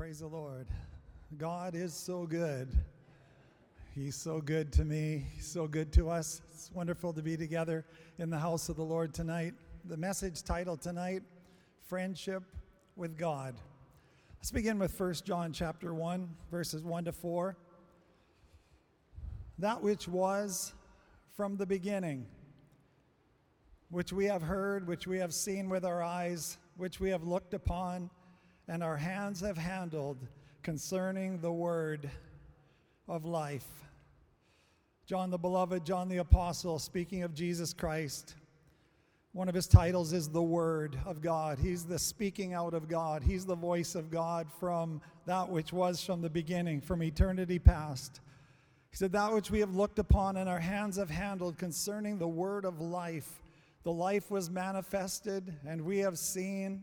Praise the Lord. God is so good. He's so good to me. He's so good to us. It's wonderful to be together in the house of the Lord tonight. The message title tonight, Friendship with God. Let's begin with 1 John chapter 1, verses 1 to 4. That which was from the beginning, which we have heard, which we have seen with our eyes, which we have looked upon, and our hands have handled concerning the word of life. John the Beloved, John the Apostle, speaking of Jesus Christ. One of his titles is the Word of God. He's the speaking out of God. He's the voice of God from that which was from the beginning, from eternity past. He said, That which we have looked upon and our hands have handled concerning the Word of life. The life was manifested, and we have seen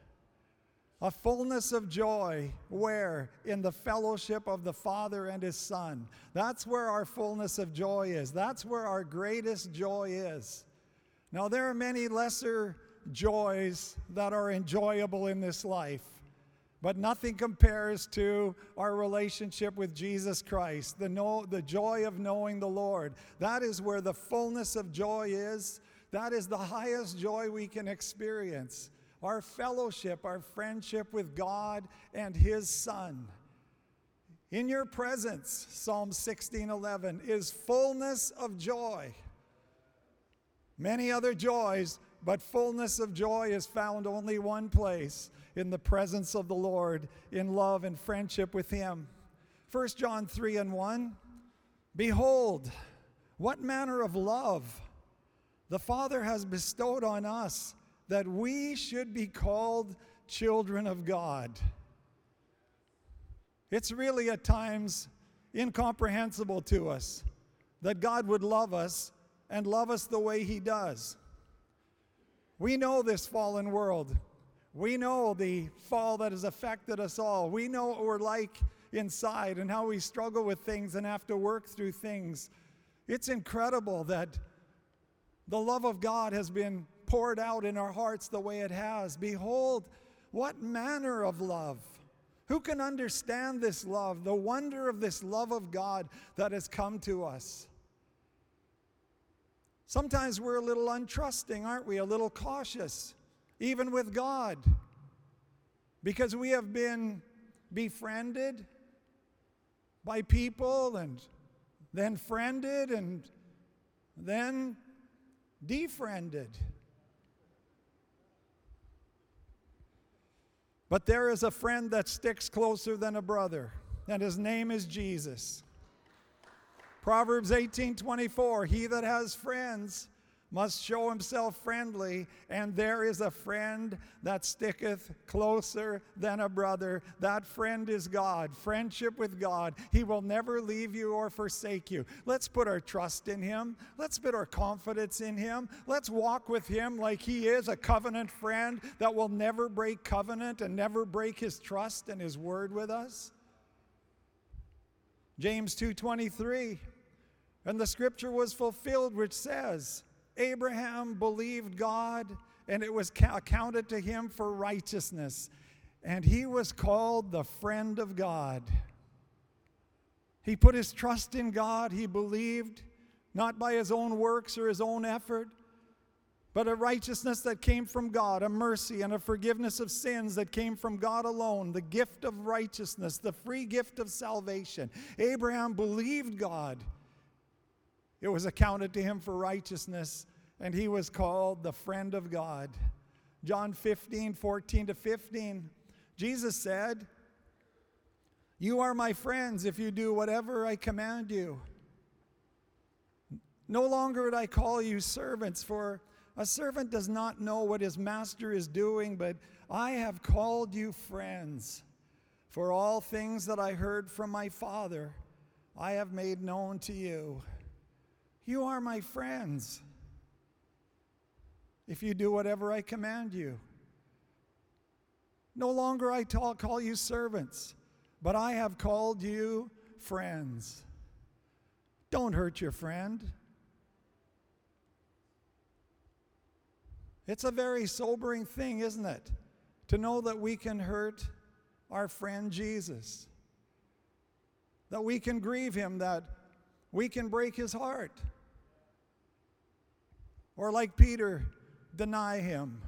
a fullness of joy where? In the fellowship of the father and his son. That's where our fullness of joy is. That's where our greatest joy is. Now there are many lesser joys that are enjoyable in this life but nothing compares to our relationship with Jesus Christ, the, know, the joy of knowing the Lord. That is where the fullness of joy is. That is the highest joy we can experience our fellowship, our friendship with God and His Son. In your presence, Psalm 16:11 is fullness of joy. Many other joys, but fullness of joy is found only one place in the presence of the Lord, in love and friendship with Him. 1 John 3 and 1 Behold, what manner of love the Father has bestowed on us that we should be called children of God. It's really at times incomprehensible to us that God would love us and love us the way He does. We know this fallen world. We know the fall that has affected us all. We know what we're like inside and how we struggle with things and have to work through things. It's incredible that the love of God has been poured out in our hearts the way it has. Behold, what manner of love! Who can understand this love, the wonder of this love of God that has come to us? Sometimes we're a little untrusting, aren't we? A little cautious, even with God, because we have been befriended by people and then friended and then defriended. But there is a friend that sticks closer than a brother, and his name is Jesus. Proverbs 18:24 He that has friends must show himself friendly, and there is a friend that sticketh closer than a brother. That friend is God, friendship with God. He will never leave you or forsake you. Let's put our trust in Him. Let's put our confidence in Him. Let's walk with Him like He is a covenant friend that will never break covenant and never break His trust and His word with us. James 2:23 and the scripture was fulfilled which says Abraham believed God, and it was accounted to him for righteousness, and he was called the friend of God. He put his trust in God, he believed, not by his own works or his own effort, but a righteousness that came from God, a mercy and a forgiveness of sins that came from God alone, the gift of righteousness, the free gift of salvation. Abraham believed God it was accounted to him for righteousness, and he was called the friend of God. John 15, 14 to 15. Jesus said, You are my friends if you do whatever I command you. No longer would I call you servants, for a servant does not know what his master is doing, but I have called you friends. For all things that I heard from my Father, I have made known to you. You are my friends if you do whatever I command you. No longer I call you servants, but I have called you friends. Don't hurt your friend. It's a very sobering thing, isn't it? To know that we can hurt our friend Jesus, that we can grieve him, that we can break his heart. Or, like Peter, deny him.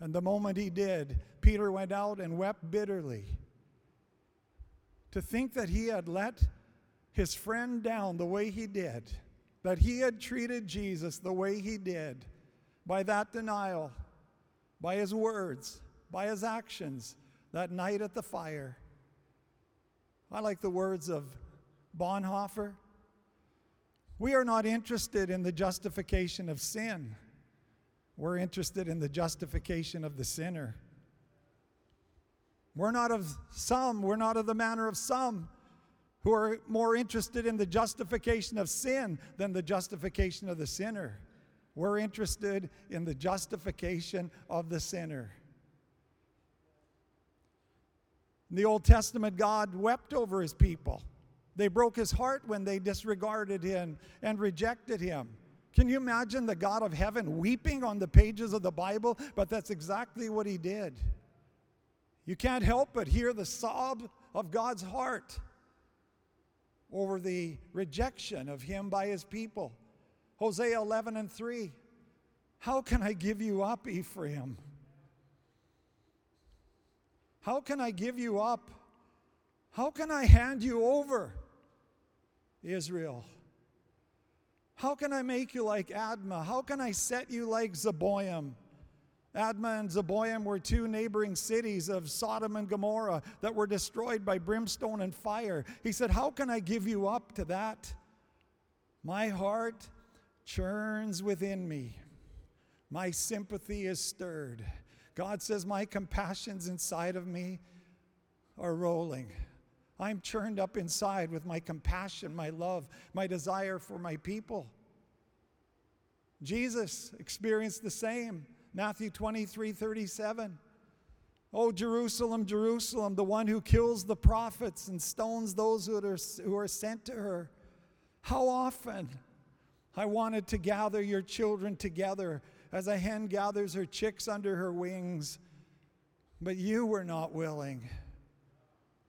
And the moment he did, Peter went out and wept bitterly. To think that he had let his friend down the way he did, that he had treated Jesus the way he did, by that denial, by his words, by his actions that night at the fire. I like the words of Bonhoeffer. We are not interested in the justification of sin. We're interested in the justification of the sinner. We're not of some, we're not of the manner of some who are more interested in the justification of sin than the justification of the sinner. We're interested in the justification of the sinner. In the Old Testament, God wept over his people. They broke his heart when they disregarded him and rejected him. Can you imagine the God of heaven weeping on the pages of the Bible? But that's exactly what he did. You can't help but hear the sob of God's heart over the rejection of him by his people. Hosea 11 and 3. How can I give you up, Ephraim? How can I give you up? How can I hand you over, Israel? How can I make you like Admah? How can I set you like Zeboim? Admah and Zeboim were two neighboring cities of Sodom and Gomorrah that were destroyed by brimstone and fire. He said, How can I give you up to that? My heart churns within me, my sympathy is stirred. God says, My compassions inside of me are rolling. I'm churned up inside with my compassion, my love, my desire for my people. Jesus experienced the same. Matthew 23 37. Oh, Jerusalem, Jerusalem, the one who kills the prophets and stones those who are, who are sent to her. How often I wanted to gather your children together as a hen gathers her chicks under her wings, but you were not willing.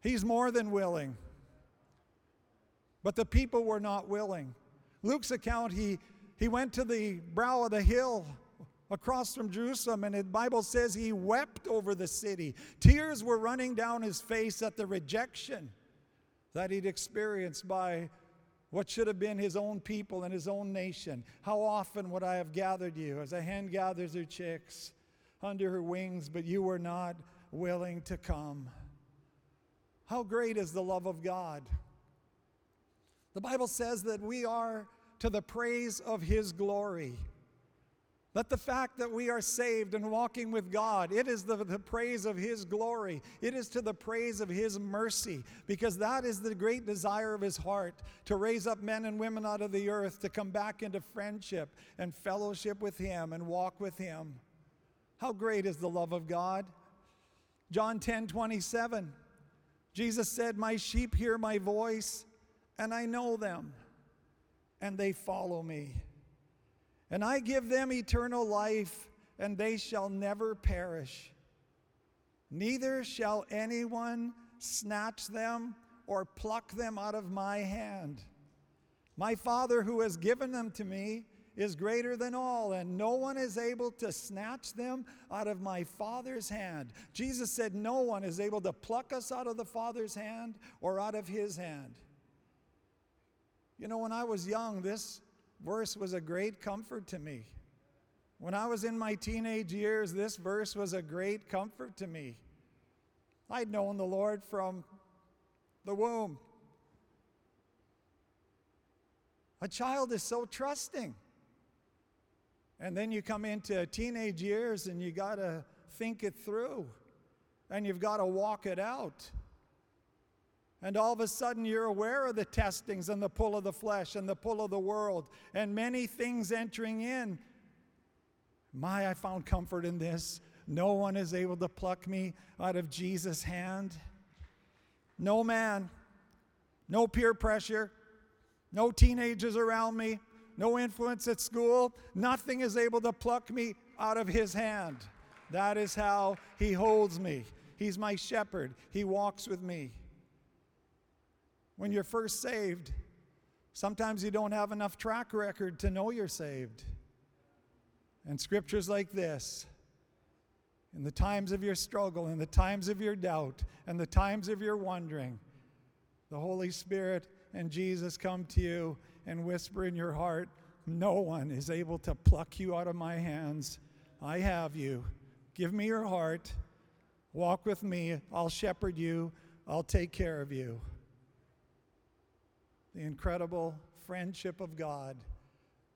He's more than willing. But the people were not willing. Luke's account, he, he went to the brow of the hill across from Jerusalem, and the Bible says he wept over the city. Tears were running down his face at the rejection that he'd experienced by what should have been his own people and his own nation. How often would I have gathered you as a hen gathers her chicks under her wings, but you were not willing to come? How great is the love of God? The Bible says that we are to the praise of His glory. That the fact that we are saved and walking with God, it is the, the praise of His glory. It is to the praise of His mercy, because that is the great desire of His heart to raise up men and women out of the earth to come back into friendship and fellowship with Him and walk with Him. How great is the love of God? John 10 27. Jesus said, My sheep hear my voice, and I know them, and they follow me. And I give them eternal life, and they shall never perish. Neither shall anyone snatch them or pluck them out of my hand. My Father, who has given them to me, is greater than all, and no one is able to snatch them out of my Father's hand. Jesus said, No one is able to pluck us out of the Father's hand or out of his hand. You know, when I was young, this verse was a great comfort to me. When I was in my teenage years, this verse was a great comfort to me. I'd known the Lord from the womb. A child is so trusting. And then you come into teenage years and you got to think it through and you've got to walk it out. And all of a sudden, you're aware of the testings and the pull of the flesh and the pull of the world and many things entering in. My, I found comfort in this. No one is able to pluck me out of Jesus' hand. No man, no peer pressure, no teenagers around me, no influence at school. Nothing is able to pluck me out of his hand. That is how he holds me. He's my shepherd, he walks with me. When you're first saved, sometimes you don't have enough track record to know you're saved. And scriptures like this, in the times of your struggle, in the times of your doubt, and the times of your wondering, the Holy Spirit and Jesus come to you and whisper in your heart, No one is able to pluck you out of my hands. I have you. Give me your heart. Walk with me. I'll shepherd you. I'll take care of you. The incredible friendship of God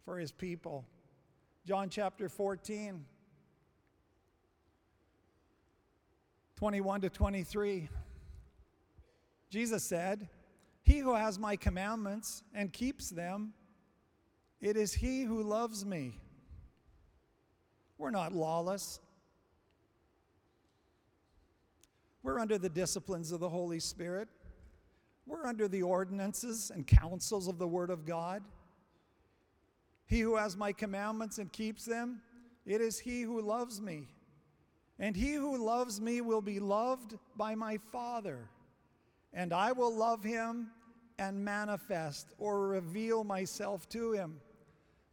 for his people. John chapter 14, 21 to 23. Jesus said, He who has my commandments and keeps them, it is he who loves me. We're not lawless. We're under the disciplines of the Holy Spirit. We're under the ordinances and counsels of the Word of God. He who has my commandments and keeps them, it is he who loves me. And he who loves me will be loved by my Father. And I will love him and manifest or reveal myself to him.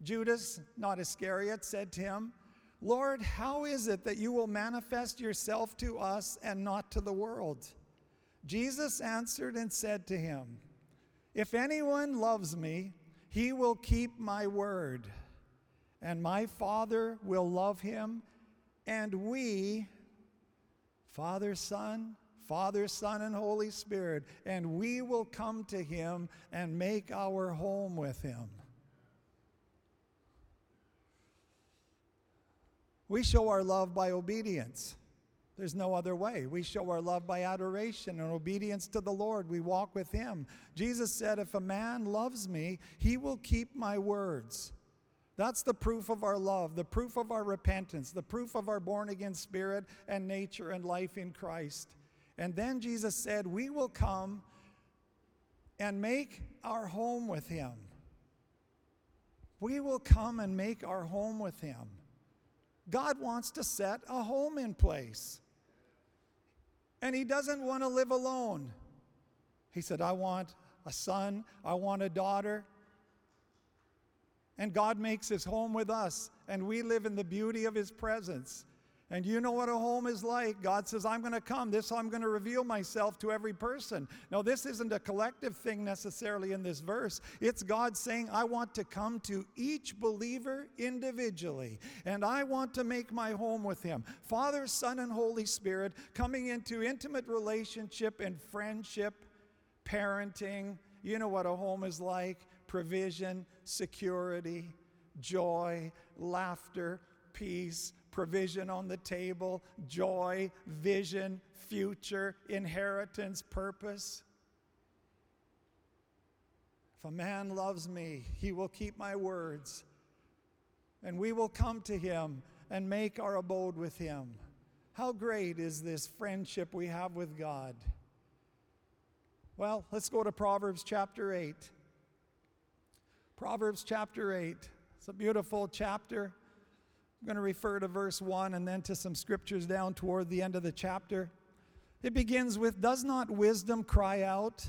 Judas, not Iscariot, said to him, Lord, how is it that you will manifest yourself to us and not to the world? Jesus answered and said to him, If anyone loves me, he will keep my word, and my Father will love him, and we, Father, Son, Father, Son, and Holy Spirit, and we will come to him and make our home with him. We show our love by obedience. There's no other way. We show our love by adoration and obedience to the Lord. We walk with Him. Jesus said, If a man loves me, he will keep my words. That's the proof of our love, the proof of our repentance, the proof of our born again spirit and nature and life in Christ. And then Jesus said, We will come and make our home with Him. We will come and make our home with Him. God wants to set a home in place. And He doesn't want to live alone. He said, I want a son, I want a daughter. And God makes His home with us, and we live in the beauty of His presence. And you know what a home is like. God says, I'm going to come. This, I'm going to reveal myself to every person. Now, this isn't a collective thing necessarily in this verse. It's God saying, I want to come to each believer individually, and I want to make my home with him. Father, Son, and Holy Spirit coming into intimate relationship and friendship, parenting. You know what a home is like provision, security, joy, laughter, peace, provision on the table, joy, vision, future, inheritance, purpose. If a man loves me, he will keep my words, and we will come to him and make our abode with him. How great is this friendship we have with God? Well, let's go to Proverbs chapter 8. Proverbs chapter 8. It's a beautiful chapter. Going to refer to verse 1 and then to some scriptures down toward the end of the chapter. It begins with Does not wisdom cry out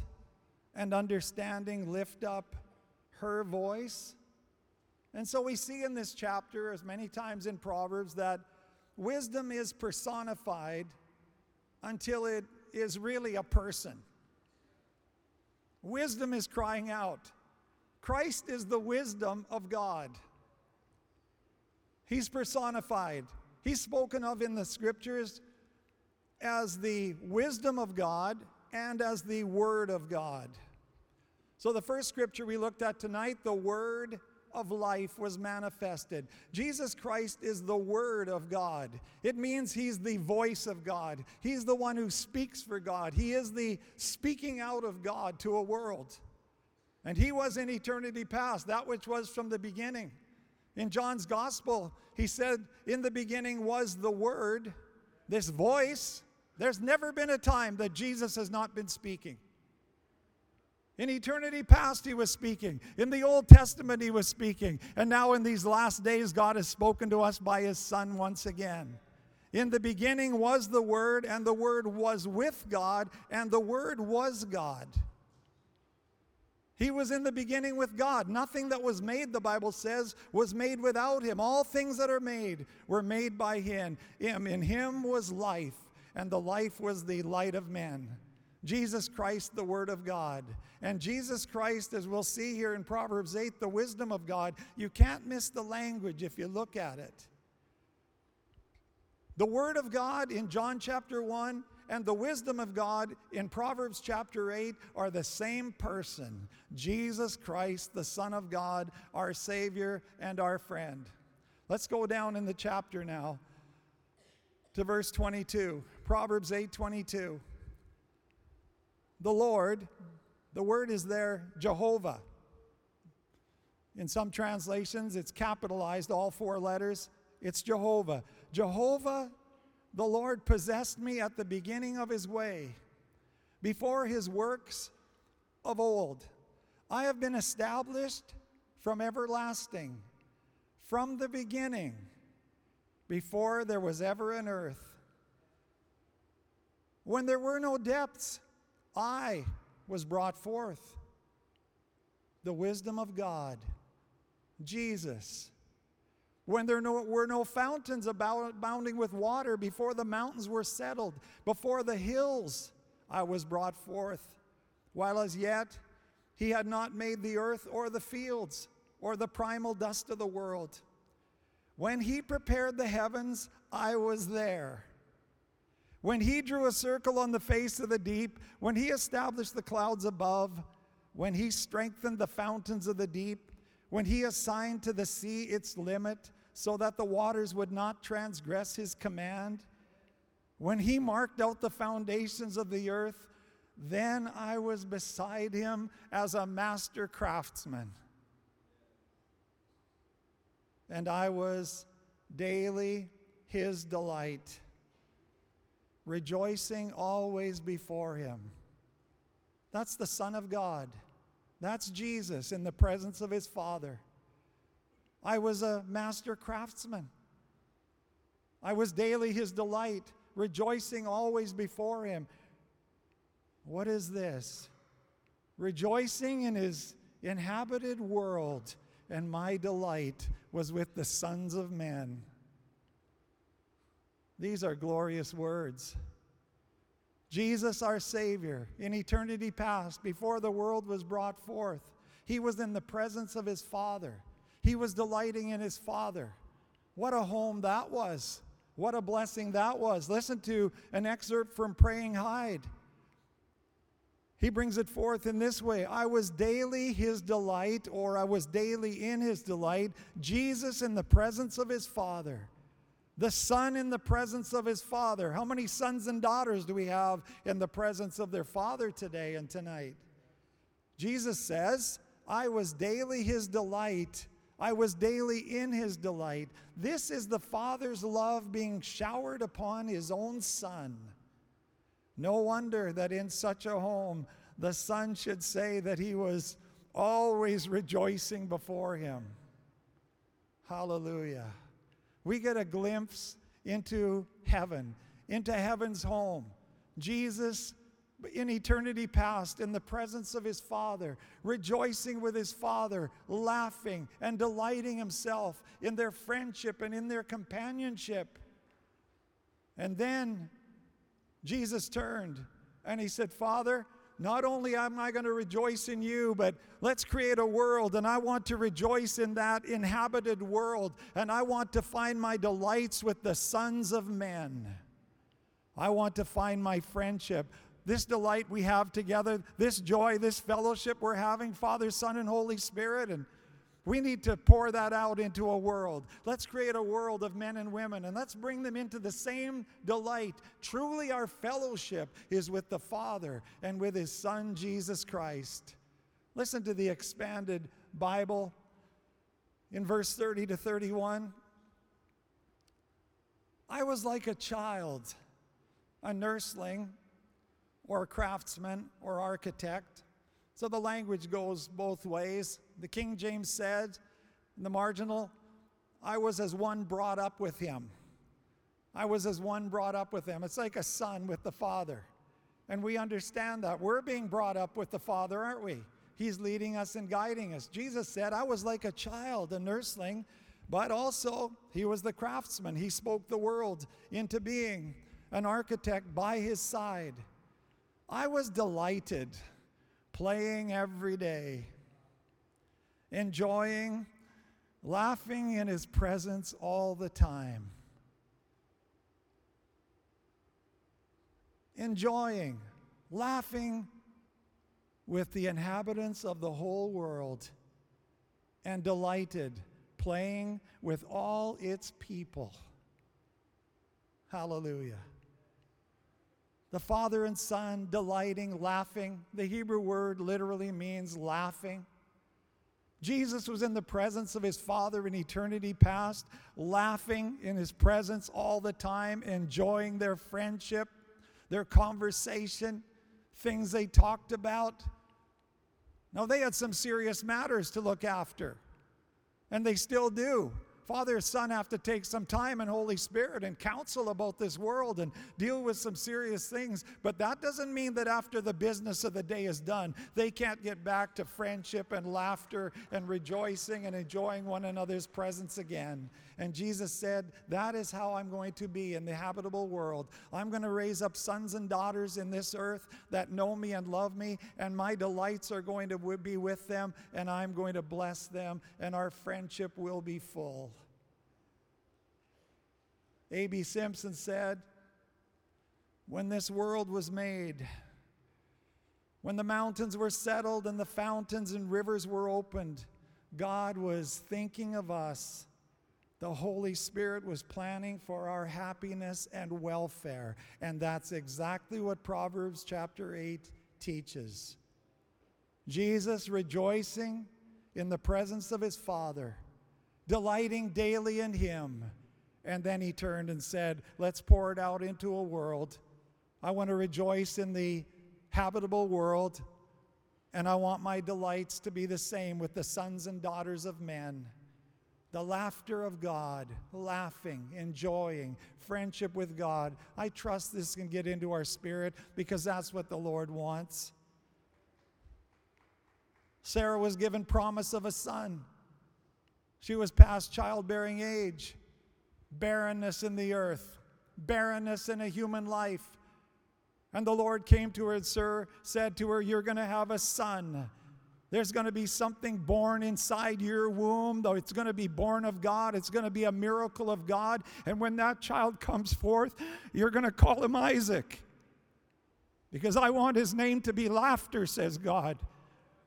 and understanding lift up her voice? And so we see in this chapter, as many times in Proverbs, that wisdom is personified until it is really a person. Wisdom is crying out. Christ is the wisdom of God. He's personified. He's spoken of in the scriptures as the wisdom of God and as the Word of God. So, the first scripture we looked at tonight, the Word of life was manifested. Jesus Christ is the Word of God. It means He's the voice of God. He's the one who speaks for God. He is the speaking out of God to a world. And He was in eternity past, that which was from the beginning. In John's Gospel, he said, In the beginning was the Word, this voice. There's never been a time that Jesus has not been speaking. In eternity past, he was speaking. In the Old Testament, he was speaking. And now, in these last days, God has spoken to us by his Son once again. In the beginning was the Word, and the Word was with God, and the Word was God. He was in the beginning with God. Nothing that was made, the Bible says, was made without him. All things that are made were made by him. In him was life, and the life was the light of men. Jesus Christ, the Word of God. And Jesus Christ, as we'll see here in Proverbs 8, the wisdom of God. You can't miss the language if you look at it. The Word of God in John chapter 1 and the wisdom of God in Proverbs chapter 8 are the same person Jesus Christ, the Son of God, our Savior and our friend. Let's go down in the chapter now to verse 22. Proverbs 8 22 the Lord, the word is there, Jehovah. In some translations, it's capitalized, all four letters. It's Jehovah. Jehovah, the Lord, possessed me at the beginning of his way, before his works of old. I have been established from everlasting, from the beginning, before there was ever an earth. When there were no depths, I was brought forth. The wisdom of God, Jesus. When there were no fountains abounding with water, before the mountains were settled, before the hills I was brought forth, while as yet he had not made the earth or the fields or the primal dust of the world. When he prepared the heavens, I was there when he drew a circle on the face of the deep, when he established the clouds above, when he strengthened the fountains of the deep, when he assigned to the sea its limit so that the waters would not transgress his command, when he marked out the foundations of the earth, then I was beside him as a master craftsman. And I was daily his delight rejoicing always before him. That's the Son of God. That's Jesus in the presence of his Father. I was a master craftsman. I was daily his delight, rejoicing always before him. What is this? Rejoicing in his inhabited world, and my delight was with the sons of men. These are glorious words. Jesus, our Savior, in eternity past, before the world was brought forth, he was in the presence of his Father. He was delighting in his Father. What a home that was. What a blessing that was. Listen to an excerpt from Praying Hyde. He brings it forth in this way I was daily his delight, or I was daily in his delight, Jesus in the presence of his Father. The son in the presence of his father. How many sons and daughters do we have in the presence of their father today and tonight? Jesus says, I was daily his delight. I was daily in his delight. This is the Father's love being showered upon his own Son. No wonder that in such a home, the Son should say that he was always rejoicing before him. Hallelujah we get a glimpse into heaven, into heaven's home. Jesus in eternity past, in the presence of his Father, rejoicing with his Father, laughing and delighting himself in their friendship and in their companionship. And then Jesus turned and he said, Father, not only am I going to rejoice in you, but let's create a world, and I want to rejoice in that inhabited world, and I want to find my delights with the sons of men. I want to find my friendship. This delight we have together, this joy, this fellowship we're having, Father, Son, and Holy Spirit. And We need to pour that out into a world. Let's create a world of men and women and let's bring them into the same delight. Truly, our fellowship is with the Father and with His Son, Jesus Christ. Listen to the expanded Bible in verse 30 to 31. I was like a child, a nursling, or craftsman, or architect. So the language goes both ways. The King James said in the marginal, I was as one brought up with him. I was as one brought up with him. It's like a son with the father. And we understand that. We're being brought up with the father, aren't we? He's leading us and guiding us. Jesus said, I was like a child, a nursling, but also he was the craftsman. He spoke the world into being, an architect by his side. I was delighted playing every day, enjoying, laughing in his presence all the time. Enjoying, laughing with the inhabitants of the whole world, and delighted, playing with all its people. Hallelujah the Father and Son delighting, laughing. The Hebrew word literally means laughing. Jesus was in the presence of his Father in eternity past, laughing in his presence all the time, enjoying their friendship, their conversation, things they talked about. Now, they had some serious matters to look after, and they still do. Father and Son have to take some time and Holy Spirit and counsel about this world and deal with some serious things. But that doesn't mean that after the business of the day is done, they can't get back to friendship and laughter and rejoicing and enjoying one another's presence again. And Jesus said, That is how I'm going to be in the habitable world. I'm going to raise up sons and daughters in this earth that know me and love me, and my delights are going to be with them, and I'm going to bless them, and our friendship will be full. A.B. Simpson said, When this world was made, when the mountains were settled and the fountains and rivers were opened, God was thinking of us. The Holy Spirit was planning for our happiness and welfare. And that's exactly what Proverbs chapter 8 teaches. Jesus rejoicing in the presence of his Father, delighting daily in him and then he turned and said, Let's pour it out into a world. I want to rejoice in the habitable world, and I want my delights to be the same with the sons and daughters of men. The laughter of God, laughing, enjoying, friendship with God. I trust this can get into our spirit because that's what the Lord wants. Sarah was given promise of a son. She was past childbearing age barrenness in the earth, barrenness in a human life. And the Lord came to her and sir, said to her, You're going to have a son. There's going to be something born inside your womb, though it's going to be born of God. It's going to be a miracle of God. And when that child comes forth, you're going to call him Isaac. Because I want his name to be laughter, says God.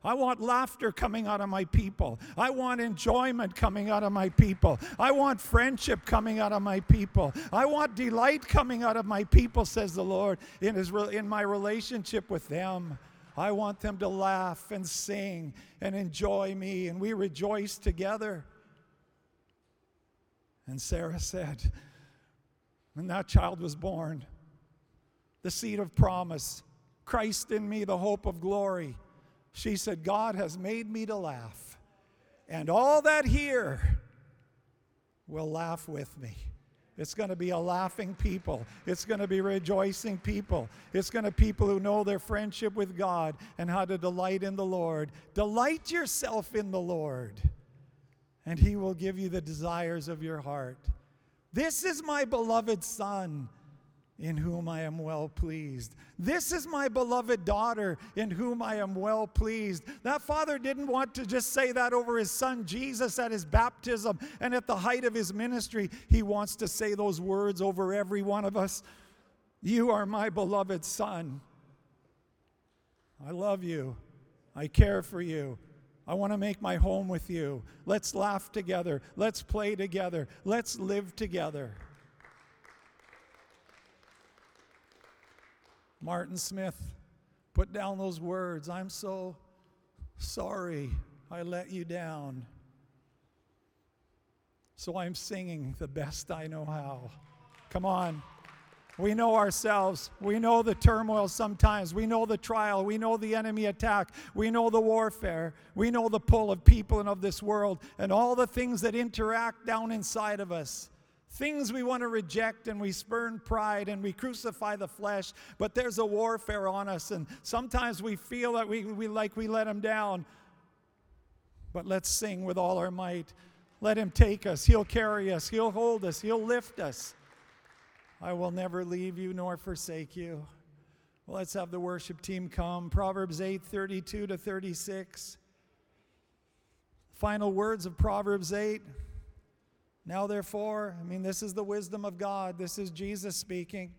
I want laughter coming out of my people. I want enjoyment coming out of my people. I want friendship coming out of my people. I want delight coming out of my people, says the Lord, in, his, in my relationship with them. I want them to laugh and sing and enjoy me, and we rejoice together. And Sarah said, when that child was born, the seed of promise, Christ in me, the hope of glory. She said, God has made me to laugh, and all that here will laugh with me. It's going to be a laughing people. It's going to be rejoicing people. It's going to be people who know their friendship with God and how to delight in the Lord. Delight yourself in the Lord, and He will give you the desires of your heart. This is my beloved Son in whom I am well pleased. This is my beloved daughter in whom I am well pleased. That father didn't want to just say that over his son Jesus at his baptism and at the height of his ministry. He wants to say those words over every one of us. You are my beloved son. I love you. I care for you. I want to make my home with you. Let's laugh together. Let's play together. Let's live together. Martin Smith put down those words I'm so sorry I let you down. So I'm singing the best I know how. Come on. We know ourselves. We know the turmoil sometimes. We know the trial. We know the enemy attack. We know the warfare. We know the pull of people and of this world and all the things that interact down inside of us. Things we want to reject and we spurn pride and we crucify the flesh, but there's a warfare on us and sometimes we feel that we, we like we let him down. But let's sing with all our might. Let him take us. He'll carry us. He'll hold us. He'll lift us. I will never leave you nor forsake you. Well, let's have the worship team come. Proverbs 8 32 to 36. Final words of Proverbs 8. Now, therefore, I mean, this is the wisdom of God. This is Jesus speaking.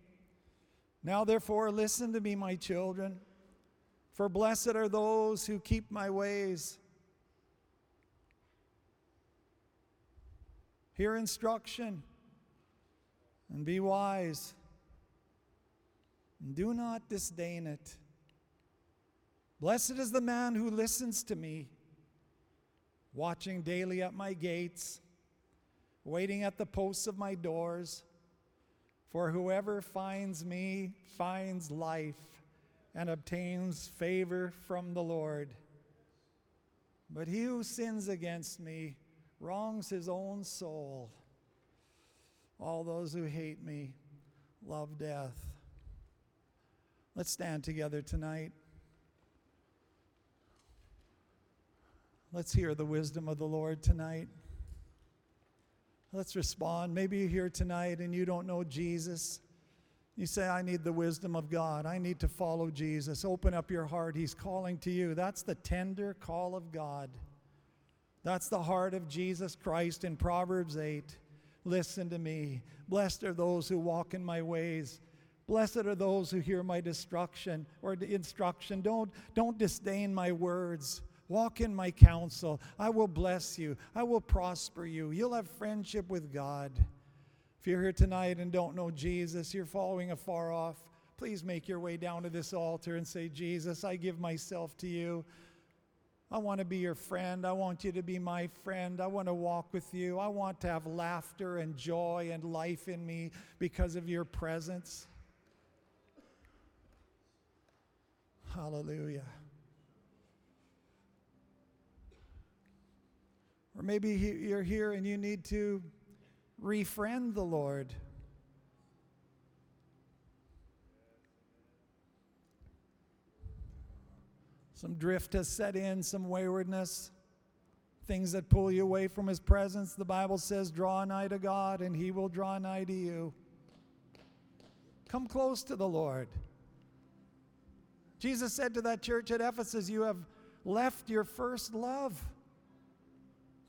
Now, therefore, listen to me, my children, for blessed are those who keep my ways. Hear instruction and be wise. And do not disdain it. Blessed is the man who listens to me, watching daily at my gates, waiting at the posts of my doors. For whoever finds me finds life and obtains favor from the Lord. But he who sins against me wrongs his own soul. All those who hate me love death. Let's stand together tonight. Let's hear the wisdom of the Lord tonight. Let's respond. Maybe you're here tonight and you don't know Jesus. You say, I need the wisdom of God. I need to follow Jesus. Open up your heart. He's calling to you. That's the tender call of God. That's the heart of Jesus Christ in Proverbs 8. Listen to me. Blessed are those who walk in my ways. Blessed are those who hear my destruction or instruction. Don't, don't disdain my words. Walk in my counsel. I will bless you. I will prosper you. You'll have friendship with God. If you're here tonight and don't know Jesus, you're following afar off, please make your way down to this altar and say, Jesus, I give myself to you. I want to be your friend. I want you to be my friend. I want to walk with you. I want to have laughter and joy and life in me because of your presence. Hallelujah. Or maybe you're here and you need to refriend the Lord. Some drift has set in, some waywardness, things that pull you away from His presence. The Bible says, Draw nigh to God, and He will draw nigh to you. Come close to the Lord. Jesus said to that church at Ephesus, You have left your first love.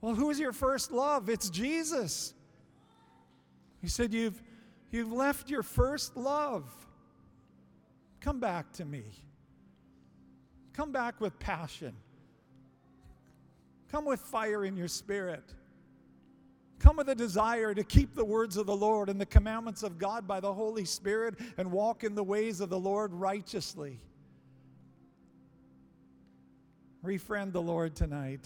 Well, who's your first love? It's Jesus. He said, You've, you've left your first love. Come back to me. Come back with passion. Come with fire in your spirit. Come with a desire to keep the words of the Lord and the commandments of God by the Holy Spirit and walk in the ways of the Lord righteously. Refriend the Lord tonight.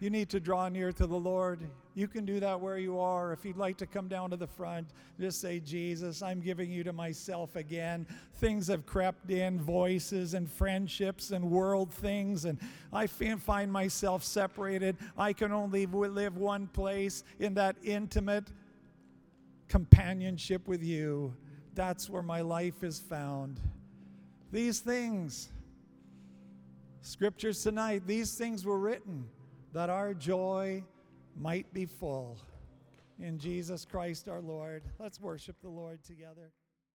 You need to draw near to the Lord. You can do that where you are. If you'd like to come down to the front, just say, Jesus, I'm giving you to myself again. Things have crept in, voices and friendships and world things, and I find myself separated. I can only live one place in that intimate companionship with you. That's where my life is found. These things, scriptures tonight, these things were written that our joy might be full. In Jesus Christ our Lord. Let's worship the Lord together.